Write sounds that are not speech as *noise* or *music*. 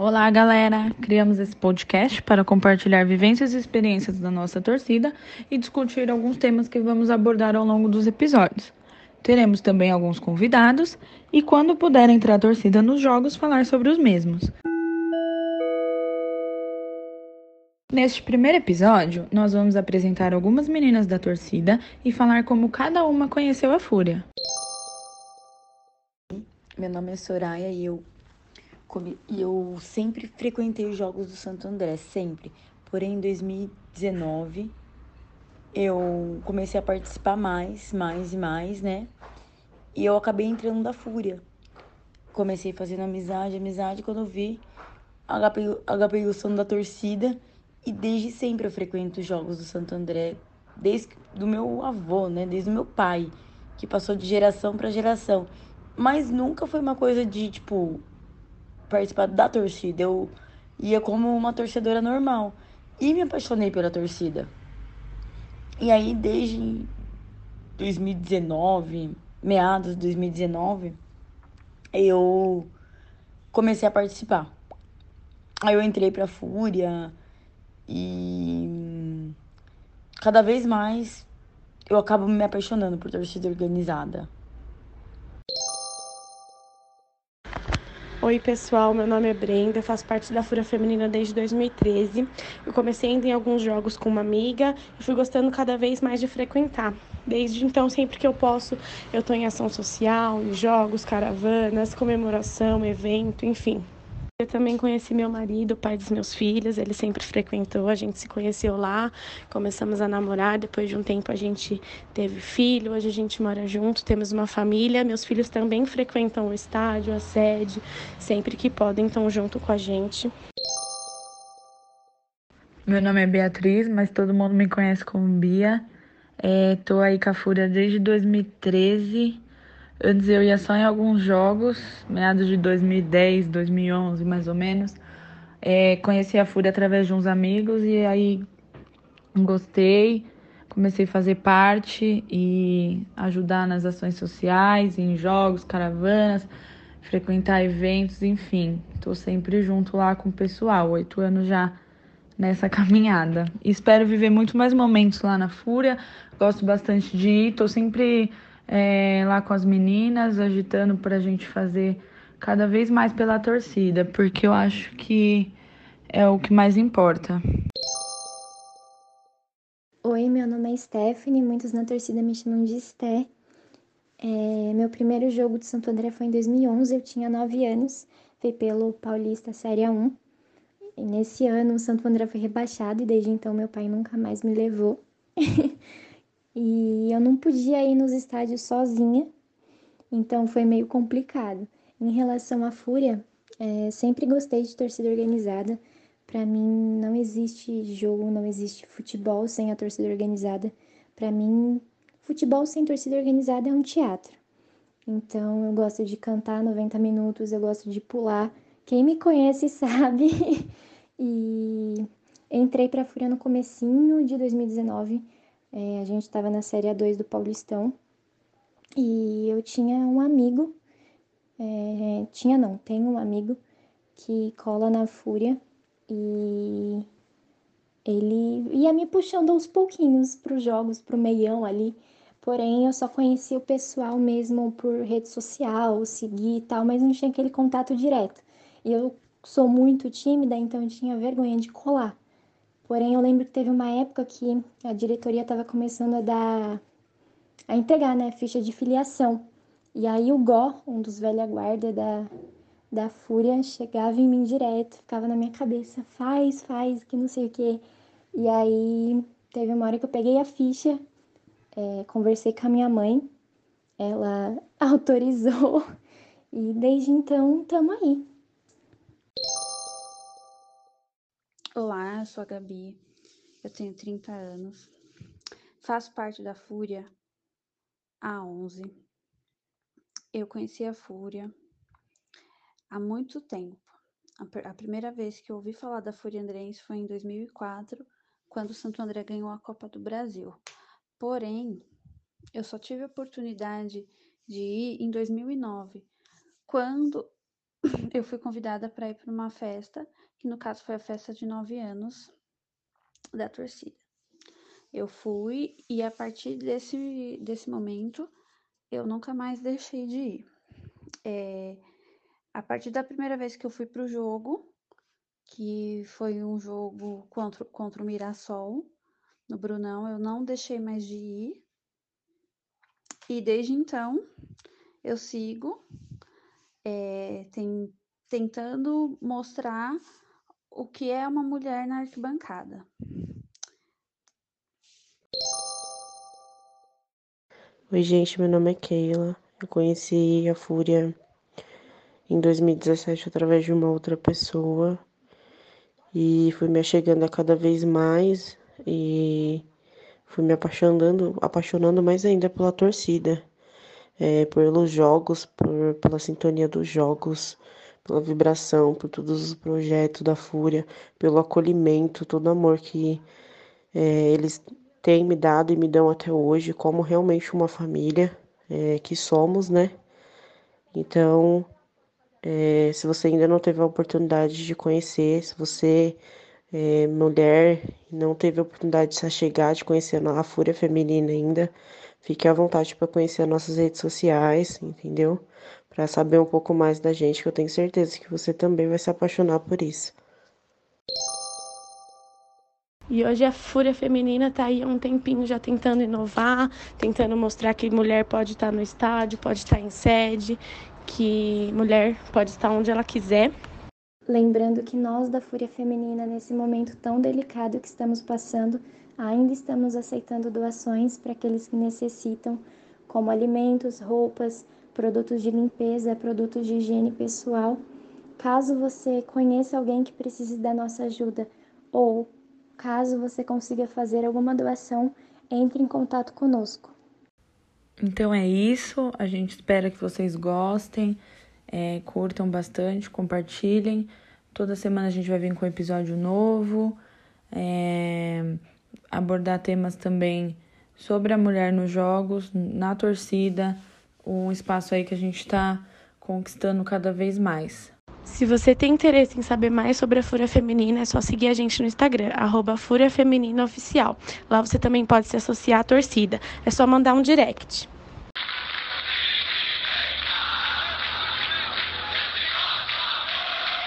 Olá, galera! Criamos esse podcast para compartilhar vivências e experiências da nossa torcida e discutir alguns temas que vamos abordar ao longo dos episódios. Teremos também alguns convidados e, quando puder entrar a torcida nos jogos, falar sobre os mesmos. Neste primeiro episódio, nós vamos apresentar algumas meninas da torcida e falar como cada uma conheceu a Fúria. Meu nome é Soraya e eu, eu sempre frequentei os jogos do Santo André, sempre. Porém, em 2019, eu comecei a participar mais, mais e mais, né? E eu acabei entrando da Fúria. Comecei fazendo amizade, amizade, quando eu vi, agapei o som da torcida e desde sempre eu frequento os jogos do Santo André, desde do meu avô, né? Desde o meu pai, que passou de geração para geração. Mas nunca foi uma coisa de, tipo, participar da torcida. Eu ia como uma torcedora normal. E me apaixonei pela torcida. E aí, desde 2019, meados de 2019, eu comecei a participar. Aí eu entrei pra Fúria, e cada vez mais eu acabo me apaixonando por torcida organizada. Oi, pessoal, meu nome é Brenda, faço parte da Fúria Feminina desde 2013. Eu comecei indo em alguns jogos com uma amiga e fui gostando cada vez mais de frequentar. Desde então, sempre que eu posso, eu estou em ação social, em jogos, caravanas, comemoração, evento, enfim. Eu também conheci meu marido, pai dos meus filhos, ele sempre frequentou, a gente se conheceu lá, começamos a namorar, depois de um tempo a gente teve filho, hoje a gente mora junto, temos uma família, meus filhos também frequentam o estádio, a sede, sempre que podem estão junto com a gente. Meu nome é Beatriz, mas todo mundo me conhece como Bia. Estou é, aí com a Fúria desde 2013 Antes eu ia só em alguns jogos, meados de 2010, 2011 mais ou menos. É, conheci a Fúria através de uns amigos e aí gostei, comecei a fazer parte e ajudar nas ações sociais, em jogos, caravanas, frequentar eventos, enfim. Estou sempre junto lá com o pessoal, oito anos já nessa *laughs* caminhada. Espero viver muito mais momentos lá na Fúria. Gosto bastante de ir, estou sempre é, lá com as meninas, agitando para a gente fazer cada vez mais pela torcida, porque eu acho que é o que mais importa. Oi, meu nome é Stephanie, muitos na torcida me chamam de Sté. É, meu primeiro jogo de Santo André foi em 2011, eu tinha 9 anos, foi pelo Paulista Série 1. E nesse ano o Santo André foi rebaixado e desde então meu pai nunca mais me levou. *laughs* e eu não podia ir nos estádios sozinha, então foi meio complicado. Em relação à Fúria, é, sempre gostei de torcida organizada. Para mim, não existe jogo, não existe futebol sem a torcida organizada. Para mim, futebol sem torcida organizada é um teatro. Então, eu gosto de cantar 90 minutos, eu gosto de pular. Quem me conhece *laughs* sabe. e entrei para a Fúria no comecinho de 2019 é, a gente estava na série A2 do Paulistão e eu tinha um amigo, é, tinha não, tem um amigo que cola na Fúria e ele ia me puxando aos pouquinhos para os jogos, para o meião ali. Porém, eu só conhecia o pessoal mesmo por rede social, seguir e tal, mas não tinha aquele contato direto. E eu sou muito tímida, então eu tinha vergonha de colar. Porém, eu lembro que teve uma época que a diretoria estava começando a dar a entregar, né, ficha de filiação. E aí o Gó, um dos velha guarda da, da Fúria, chegava em mim direto, ficava na minha cabeça, faz, faz, que não sei o quê. E aí teve uma hora que eu peguei a ficha, é, conversei com a minha mãe, ela *laughs* autorizou, e desde então estamos aí. Olá, eu sou a Gabi, eu tenho 30 anos, faço parte da Fúria há 11. Eu conheci a Fúria há muito tempo. A, primeira vez que eu ouvi falar da Fúria Andrense foi em 2004, quando o Santo André ganhou a Copa do Brasil. Porém, eu só tive a oportunidade de ir em 2009, quando *coughs* eu fui convidada para ir para uma festa, que no caso foi a festa de nove anos da torcida. Eu fui e a partir desse, desse momento eu nunca mais deixei de ir. É, a partir da primeira vez que eu fui para o jogo, que foi um jogo contra, contra o Mirassol, no Brunão, eu não deixei mais de ir. E desde então eu sigo é, tem, tentando mostrar o que é uma mulher na arquibancada. Oi, gente, meu nome é Keila. Eu conheci a Fúria em 2017 através de uma outra pessoa e fui me chegando a cada vez mais e fui me apaixonando, apaixonando mais ainda pela torcida, é, pelos jogos, por, pela sintonia dos jogos, pela vibração, por todos os projetos da Fúria, pelo acolhimento, todo o amor que é, eles têm me dado e me dão até hoje, como realmente uma família é, que somos, né? Então, é, se você ainda não teve a oportunidade de conhecer, se você é mulher não teve a oportunidade de se chegar, de conhecer a Fúria Feminina ainda, fique à vontade para conhecer as nossas redes sociais, entendeu? Para saber um pouco mais da gente, que eu tenho certeza que você também vai se apaixonar por isso. E hoje a Fúria Feminina está aí há um tempinho já tentando inovar, tentando mostrar que mulher pode estar no estádio, pode estar em sede, que mulher pode estar onde ela quiser. Lembrando que nós da Fúria Feminina, nesse momento tão delicado que estamos passando, ainda estamos aceitando doações para aqueles que necessitam, como alimentos, roupas, produtos de limpeza, produtos de higiene pessoal. Caso você conheça alguém que precise da nossa ajuda ou caso você consiga fazer alguma doação, entre em contato conosco. Então é isso, a gente espera que vocês gostem, é, curtam bastante, compartilhem. Toda semana a gente vai vir com um episódio novo, é, abordar temas também sobre a mulher nos jogos, na torcida, um espaço aí que a gente está conquistando cada vez mais. Se você tem interesse em saber mais sobre a Fúria Feminina, é só seguir a gente no Instagram, arroba Fúria Feminina Oficial. Lá você também pode se associar à torcida. É só mandar um direct.